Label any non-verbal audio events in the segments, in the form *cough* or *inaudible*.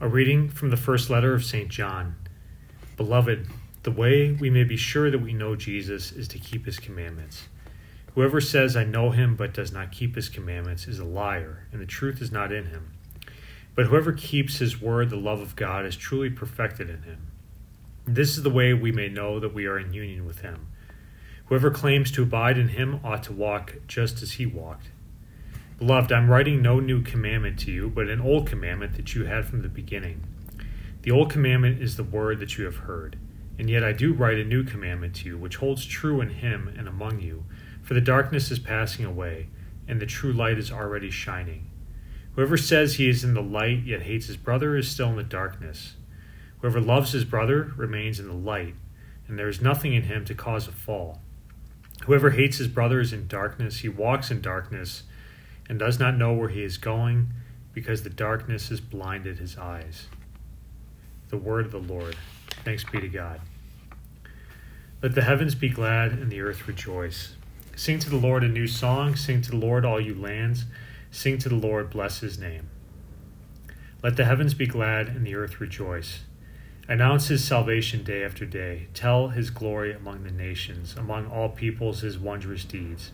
A reading from the first letter of St. John. Beloved, the way we may be sure that we know Jesus is to keep his commandments. Whoever says, I know him, but does not keep his commandments, is a liar, and the truth is not in him. But whoever keeps his word, the love of God is truly perfected in him. This is the way we may know that we are in union with him. Whoever claims to abide in him ought to walk just as he walked. Beloved, I'm writing no new commandment to you, but an old commandment that you had from the beginning. The old commandment is the word that you have heard. And yet I do write a new commandment to you, which holds true in him and among you. For the darkness is passing away, and the true light is already shining. Whoever says he is in the light, yet hates his brother, is still in the darkness. Whoever loves his brother remains in the light, and there is nothing in him to cause a fall. Whoever hates his brother is in darkness, he walks in darkness and does not know where he is going because the darkness has blinded his eyes. The word of the Lord. Thanks be to God. Let the heavens be glad and the earth rejoice. Sing to the Lord a new song. Sing to the Lord, all you lands. Sing to the Lord, bless his name. Let the heavens be glad and the earth rejoice. Announce his salvation day after day. Tell his glory among the nations, among all peoples his wondrous deeds.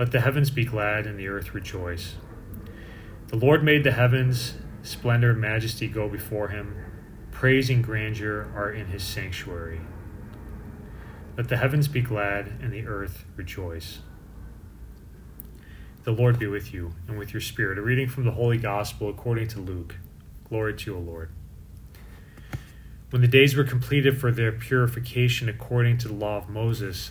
Let the heavens be glad and the earth rejoice. The Lord made the heavens, splendor and majesty go before him. Praise and grandeur are in his sanctuary. Let the heavens be glad and the earth rejoice. The Lord be with you and with your spirit. A reading from the Holy Gospel according to Luke. Glory to you, O Lord. When the days were completed for their purification according to the law of Moses,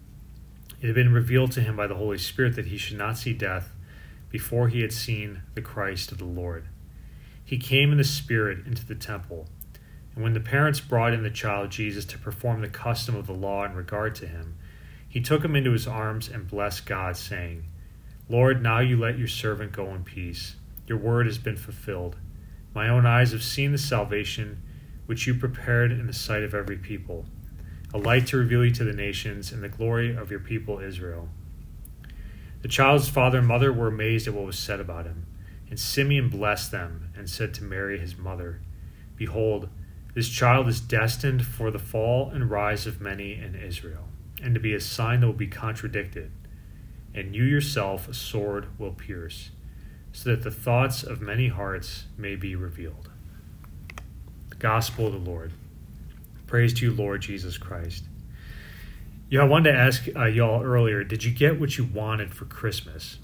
it had been revealed to him by the Holy Spirit that he should not see death before he had seen the Christ of the Lord. He came in the Spirit into the temple. And when the parents brought in the child Jesus to perform the custom of the law in regard to him, he took him into his arms and blessed God, saying, Lord, now you let your servant go in peace. Your word has been fulfilled. My own eyes have seen the salvation which you prepared in the sight of every people a light to reveal you to the nations, and the glory of your people Israel. The child's father and mother were amazed at what was said about him. And Simeon blessed them and said to Mary his mother, Behold, this child is destined for the fall and rise of many in Israel, and to be a sign that will be contradicted. And you yourself a sword will pierce, so that the thoughts of many hearts may be revealed. The Gospel of the Lord. Praise to you, Lord Jesus Christ. Yeah, I wanted to ask uh, y'all earlier did you get what you wanted for Christmas?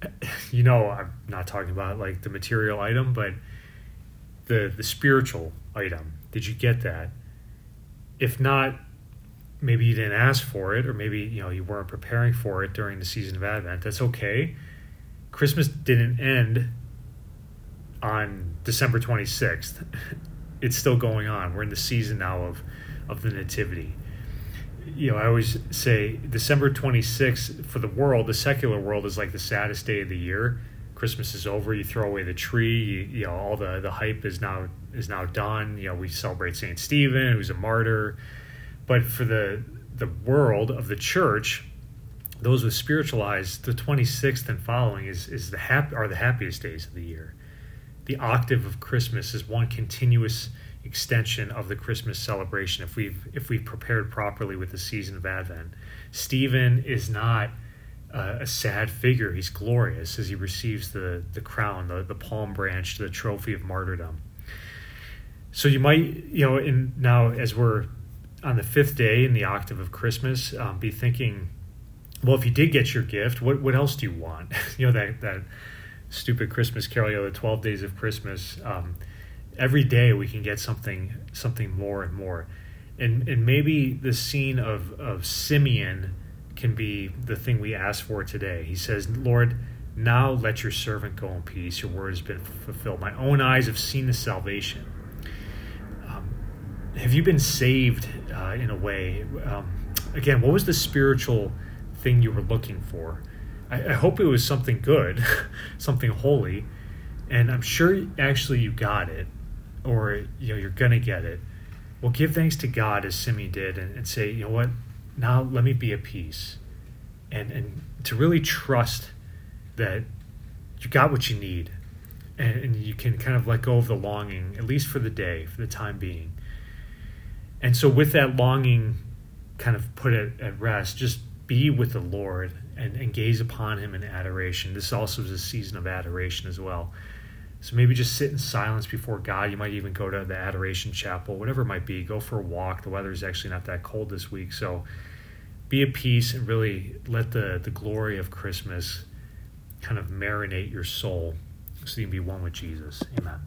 *laughs* You know, I'm not talking about like the material item, but the the spiritual item. Did you get that? If not, maybe you didn't ask for it, or maybe you know you weren't preparing for it during the season of Advent. That's okay. Christmas didn't end on December 26th. *laughs* it's still going on. We're in the season now of of the nativity. You know, I always say December 26th for the world, the secular world is like the saddest day of the year. Christmas is over, you throw away the tree, you, you know, all the the hype is now is now done. You know, we celebrate St. Stephen, who's a martyr. But for the the world of the church, those with spiritualized, the 26th and following is is the hap- are the happiest days of the year the octave of Christmas is one continuous extension of the Christmas celebration if we've if we've prepared properly with the season of Advent. Stephen is not uh, a sad figure. He's glorious as he receives the the crown, the, the palm branch, the trophy of martyrdom. So you might, you know, in now as we're on the fifth day in the octave of Christmas, um, be thinking, well, if you did get your gift, what what else do you want? *laughs* you know that that stupid Christmas carol, you know, the Twelve Days of Christmas. Um, every day we can get something something more and more, and and maybe the scene of of Simeon can be the thing we ask for today. He says, Lord. Now let your servant go in peace. Your word has been fulfilled. My own eyes have seen the salvation. Um, have you been saved uh, in a way? Um, again, what was the spiritual thing you were looking for? I, I hope it was something good, *laughs* something holy, and I'm sure actually you got it, or you know you're gonna get it. Well, give thanks to God as Simeon did, and, and say, you know what? Now let me be at peace, and and to really trust that you got what you need, and, and you can kind of let go of the longing, at least for the day, for the time being. And so, with that longing kind of put it at rest, just be with the Lord and, and gaze upon Him in adoration. This also is a season of adoration as well. So maybe just sit in silence before God. You might even go to the adoration chapel, whatever it might be. Go for a walk. The weather is actually not that cold this week, so be at peace and really let the, the glory of Christmas kind of marinate your soul so you can be one with Jesus. Amen.